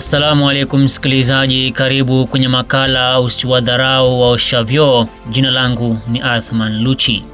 Assalamu alaikum msikilizaji, karibu kwenye makala usiwadharau waosha vyoo. Jina langu ni Athman Luchi.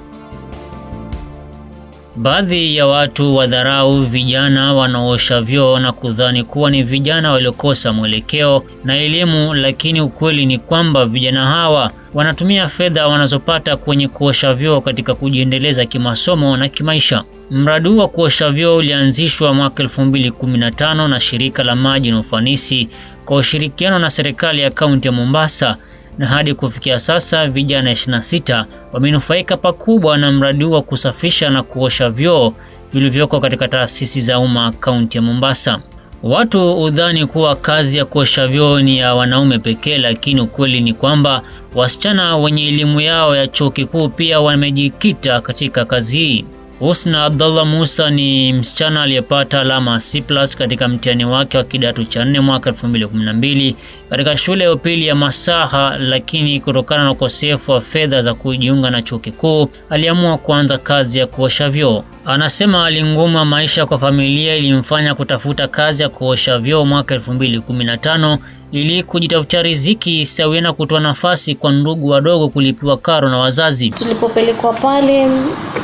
Baadhi ya watu wadharau vijana wanaoosha vyoo na kudhani kuwa ni vijana waliokosa mwelekeo na elimu, lakini ukweli ni kwamba vijana hawa wanatumia fedha wanazopata kwenye kuosha vyoo katika kujiendeleza kimasomo na kimaisha. Mradi huu wa kuosha vyoo ulianzishwa mwaka 2015 na shirika la maji na ufanisi kwa ushirikiano na serikali ya kaunti ya Mombasa na hadi kufikia sasa vijana 26 wamenufaika pakubwa na mradi huu wa kusafisha na kuosha vyoo vilivyoko katika taasisi za umma kaunti ya Mombasa. Watu hudhani kuwa kazi ya kuosha vyoo ni ya wanaume pekee, lakini ukweli ni kwamba wasichana wenye elimu yao ya chuo kikuu pia wamejikita katika kazi hii. Husna Abdallah Musa ni msichana aliyepata alama C+ katika mtihani wake wa kidato cha nne mwaka 2012 katika shule ya upili ya Masaha, lakini kutokana na ukosefu wa fedha za kujiunga na chuo kikuu aliamua kuanza kazi ya kuosha vyoo. Anasema hali ngumu ya maisha kwa familia ilimfanya kutafuta kazi ya kuosha vyoo mwaka 2015 ili kujitafutia riziki sawia na kutoa nafasi kwa ndugu wadogo kulipiwa karo na wazazi. Tulipopelekwa pale,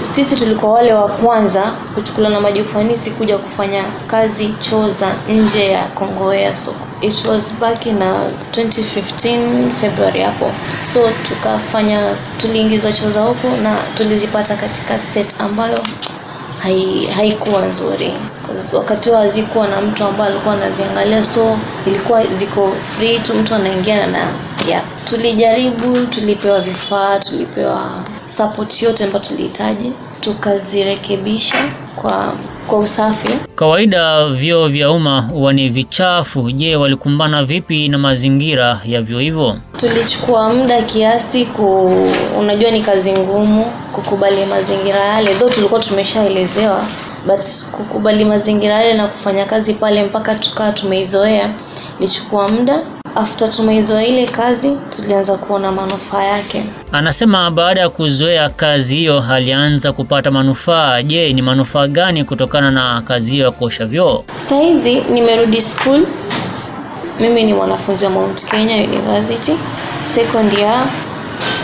sisi tulikuwa wale wa kwanza kuchukuliwa na maji ufanisi kuja kufanya kazi choo za nje ya Kongowea soko. It was back in uh, 2015 February hapo, so tukafanya, tuliingiza choo za huko na tulizipata katika state ambayo hai, haikuwa nzuri wakati huo hazikuwa na mtu ambaye alikuwa anaziangalia, so ilikuwa ziko free tu, mtu anaingia na yeah. Tulijaribu, tulipewa vifaa, tulipewa support yote ambayo tulihitaji, tukazirekebisha kwa kwa usafi. Kawaida vyoo vya umma huwa ni vichafu. Je, walikumbana vipi na mazingira ya vyoo hivyo? Tulichukua muda kiasi ku, unajua ni kazi ngumu kukubali mazingira yale, though tulikuwa tumeshaelezewa but kukubali mazingira yale na kufanya kazi pale mpaka tukawa tumeizoea ilichukua muda. After tumeizoea ile kazi, tulianza kuona manufaa yake. Anasema baada ya kuzoea kazi hiyo alianza kupata manufaa. Je, ni manufaa gani kutokana na kazi hiyo ya kuosha vyoo? Sahizi nimerudi school. Mimi ni mwanafunzi wa Mount Kenya University second year,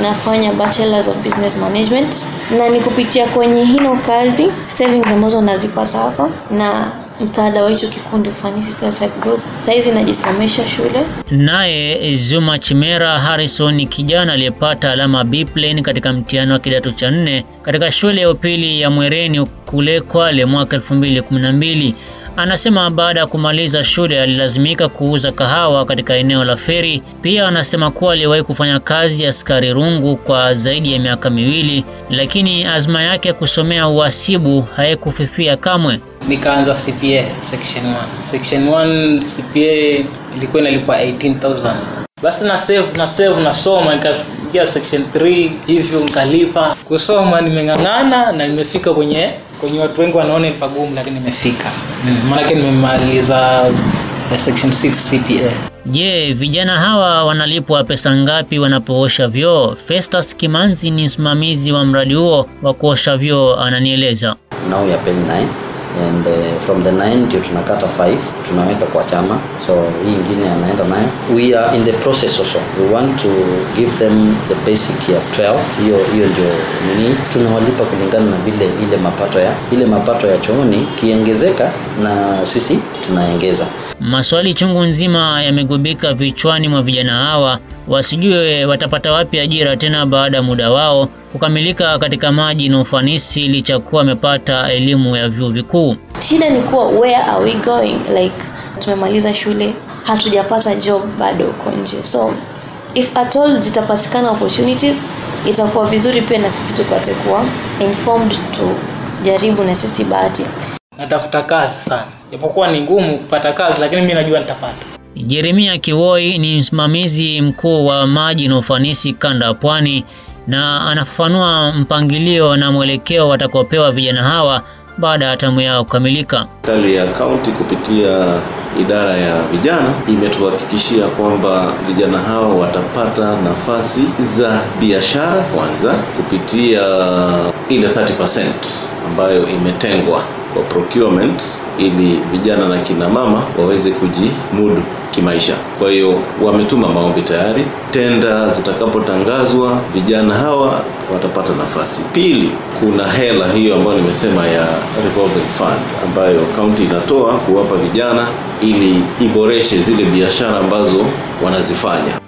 nafanya bachelors of business management, na ni kupitia kwenye hino kazi savings ambazo nazipata hapa na msaada wa hicho kikundi ufanisi self help group, saizi najisomesha shule. Naye Zuma Chimera Harrison ni kijana aliyepata alama B plane katika mtihani wa kidato cha nne katika shule ya upili ya Mwereni kule Kwale mwaka 2012. Anasema baada ya kumaliza shule alilazimika kuuza kahawa katika eneo la Feri. Pia anasema kuwa aliwahi kufanya kazi ya askari rungu kwa zaidi ya miaka miwili, lakini azma yake ya kusomea uhasibu haikufifia kamwe. Nikaanza CPA section 1. Section 1 CPA ilikuwa inalipwa 18000 basi na save na save nasoma, nikafikia section 3 hivyo nikalipa. Kusoma nimeng'ang'ana na nimefika kwenye kwenye watu wengi wanaona ni pagumu, lakini nimefika mm. Maanake nimemaliza section 6 CPA. Je, vijana hawa wanalipwa pesa ngapi wanapoosha vyoo? Festus Kimanzi ni msimamizi wa mradi huo wa kuosha vyoo, ananieleza. Now we are paying 9 and uh, from the 9 ndio tunakata 5 tunaweka kwa chama, so hii ingine anaenda nayo. We are in the process also, we want to give them the basic ya 12. Hiyo hiyo ndio nini, tunawalipa kulingana na vile ile mapato ya ile mapato ya chooni kiongezeka, na sisi tunaongeza. Maswali chungu nzima yamegubika vichwani mwa vijana hawa, wasijue watapata wapi ajira tena baada ya muda wao kukamilika katika maji na ufanisi, licha kuwa amepata elimu ya vyuo vikuu. Shida ni kuwa where are we going? Like tumemaliza shule hatujapata job bado huko nje, so if at all zitapatikana opportunities itakuwa vizuri pia na sisi tupate kuwa informed, tujaribu na sisi bahati. Natafuta kazi sana, japokuwa ni ngumu kupata kazi, lakini mimi najua nitapata. Jeremia Kiwoi ni msimamizi mkuu wa maji na ufanisi kanda ya Pwani na anafafanua mpangilio na mwelekeo watakaopewa vijana hawa baada ya tamu yao kukamilika. Serikali ya kaunti kupitia idara ya vijana imetuhakikishia kwamba vijana hawa watapata nafasi za biashara kwanza kupitia ile 30% ambayo imetengwa kwa procurement ili vijana na kina mama waweze kujimudu kimaisha. Kwa hiyo wametuma maombi tayari, tenda zitakapotangazwa vijana hawa watapata nafasi. Pili, kuna hela hiyo ambayo nimesema ya revolving fund ambayo kaunti inatoa kuwapa vijana ili iboreshe zile biashara ambazo wanazifanya.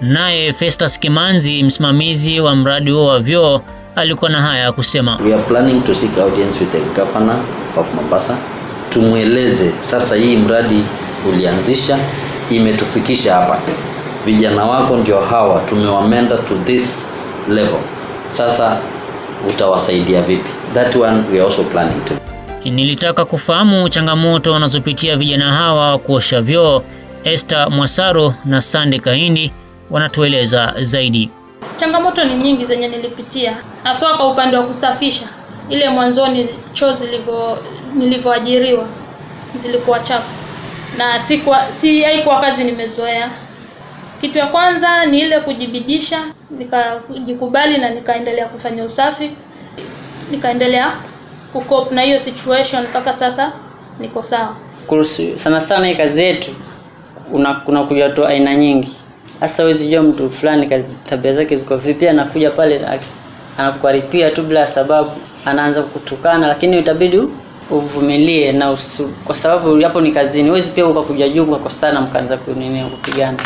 Naye Festus Kimanzi, msimamizi wa mradi huo wa vyoo, alikuwa na haya ya kusema. We are planning to seek audience with the governor of Mombasa. Tumweleze sasa hii mradi ulianzisha imetufikisha hapa. Vijana wako ndio hawa tumewamenda to this level. Sasa utawasaidia vipi? That one we are also planning to. Nilitaka kufahamu changamoto wanazopitia vijana hawa wa kuosha vyoo. Esther Mwasaro na Sande Kahindi wanatueleza zaidi. Changamoto ni nyingi zenye nilipitia, haswa kwa upande wa kusafisha. Ile mwanzoni choo zilivyo nilivyoajiriwa zilikuwa chafu na sikuwa si haikuwa kazi nimezoea. Kitu ya kwanza ni ile kujibidisha, nikajikubali na nikaendelea kufanya usafi, nikaendelea kukop na hiyo situation mpaka sasa niko sawa. kuhusu sana sana kazi yetu una kuna kuja tu aina nyingi sasa huwezi jua mtu fulani kazi tabia zake ziko vipi anakuja pale na- anakukaripia tu bila sababu anaanza kutukana lakini itabidi uvumilie na usu, kwa sababu hapo ni kazini huwezi pia ukakuja juu ukakosana mkaanza kunini kupigana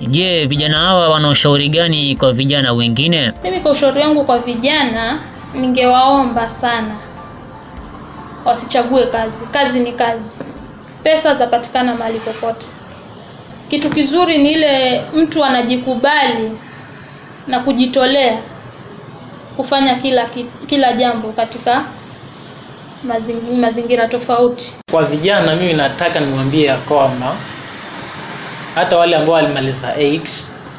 Je, vijana hawa wana ushauri gani kwa vijana wengine? Mimi kwa ushauri wangu kwa vijana, ningewaomba sana wasichague kazi. Kazi ni kazi, pesa zapatikana mahali popote. Kitu kizuri ni ile mtu anajikubali na kujitolea kufanya kila kila jambo katika mazingira, mazingira tofauti. kwa vijana mimi nataka niwaambie ya kwamba hata wale ambao walimaliza 8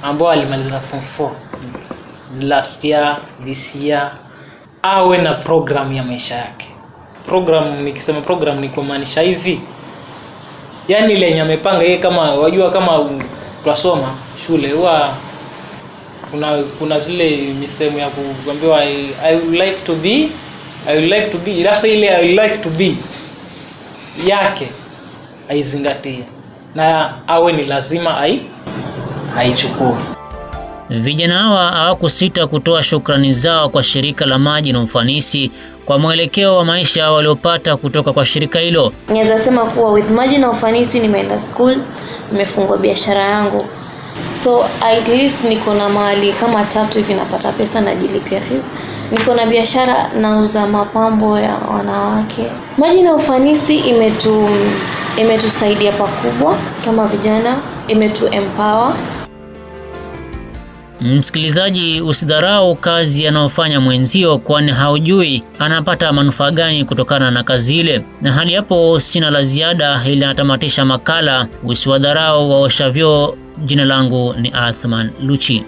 ambao walimaliza form 4 last year this year awe na program ya maisha yake program nikisema program ni kumaanisha hivi yaani lenye amepanga yeye kama wajua kama twasoma shule huwa kuna kuna zile misemo ya kuambiwa I, I would like to be I would like to be. Sasa ile I would like to be yake aizingatie na awe ni lazima ai aichukue Vijana hawa hawakusita kutoa shukrani zao kwa shirika la maji na ufanisi kwa mwelekeo wa maisha waliopata kutoka kwa shirika hilo. Naweza sema kuwa with maji na ufanisi nimeenda school, nimefungua biashara yangu. So at least niko na mahali kama tatu hivi napata pesa najilipia fees. Niko na biashara nauza mapambo ya wanawake. Maji na ufanisi imetu imetusaidia pakubwa kama vijana, imetu empower Msikilizaji, usidharau kazi anayofanya mwenzio, kwani haujui anapata manufaa gani kutokana na kazi ile. Na hadi hapo sina la ziada, ili natamatisha makala. Usiwadharau waosha vyoo. Jina langu ni Athman Luchi.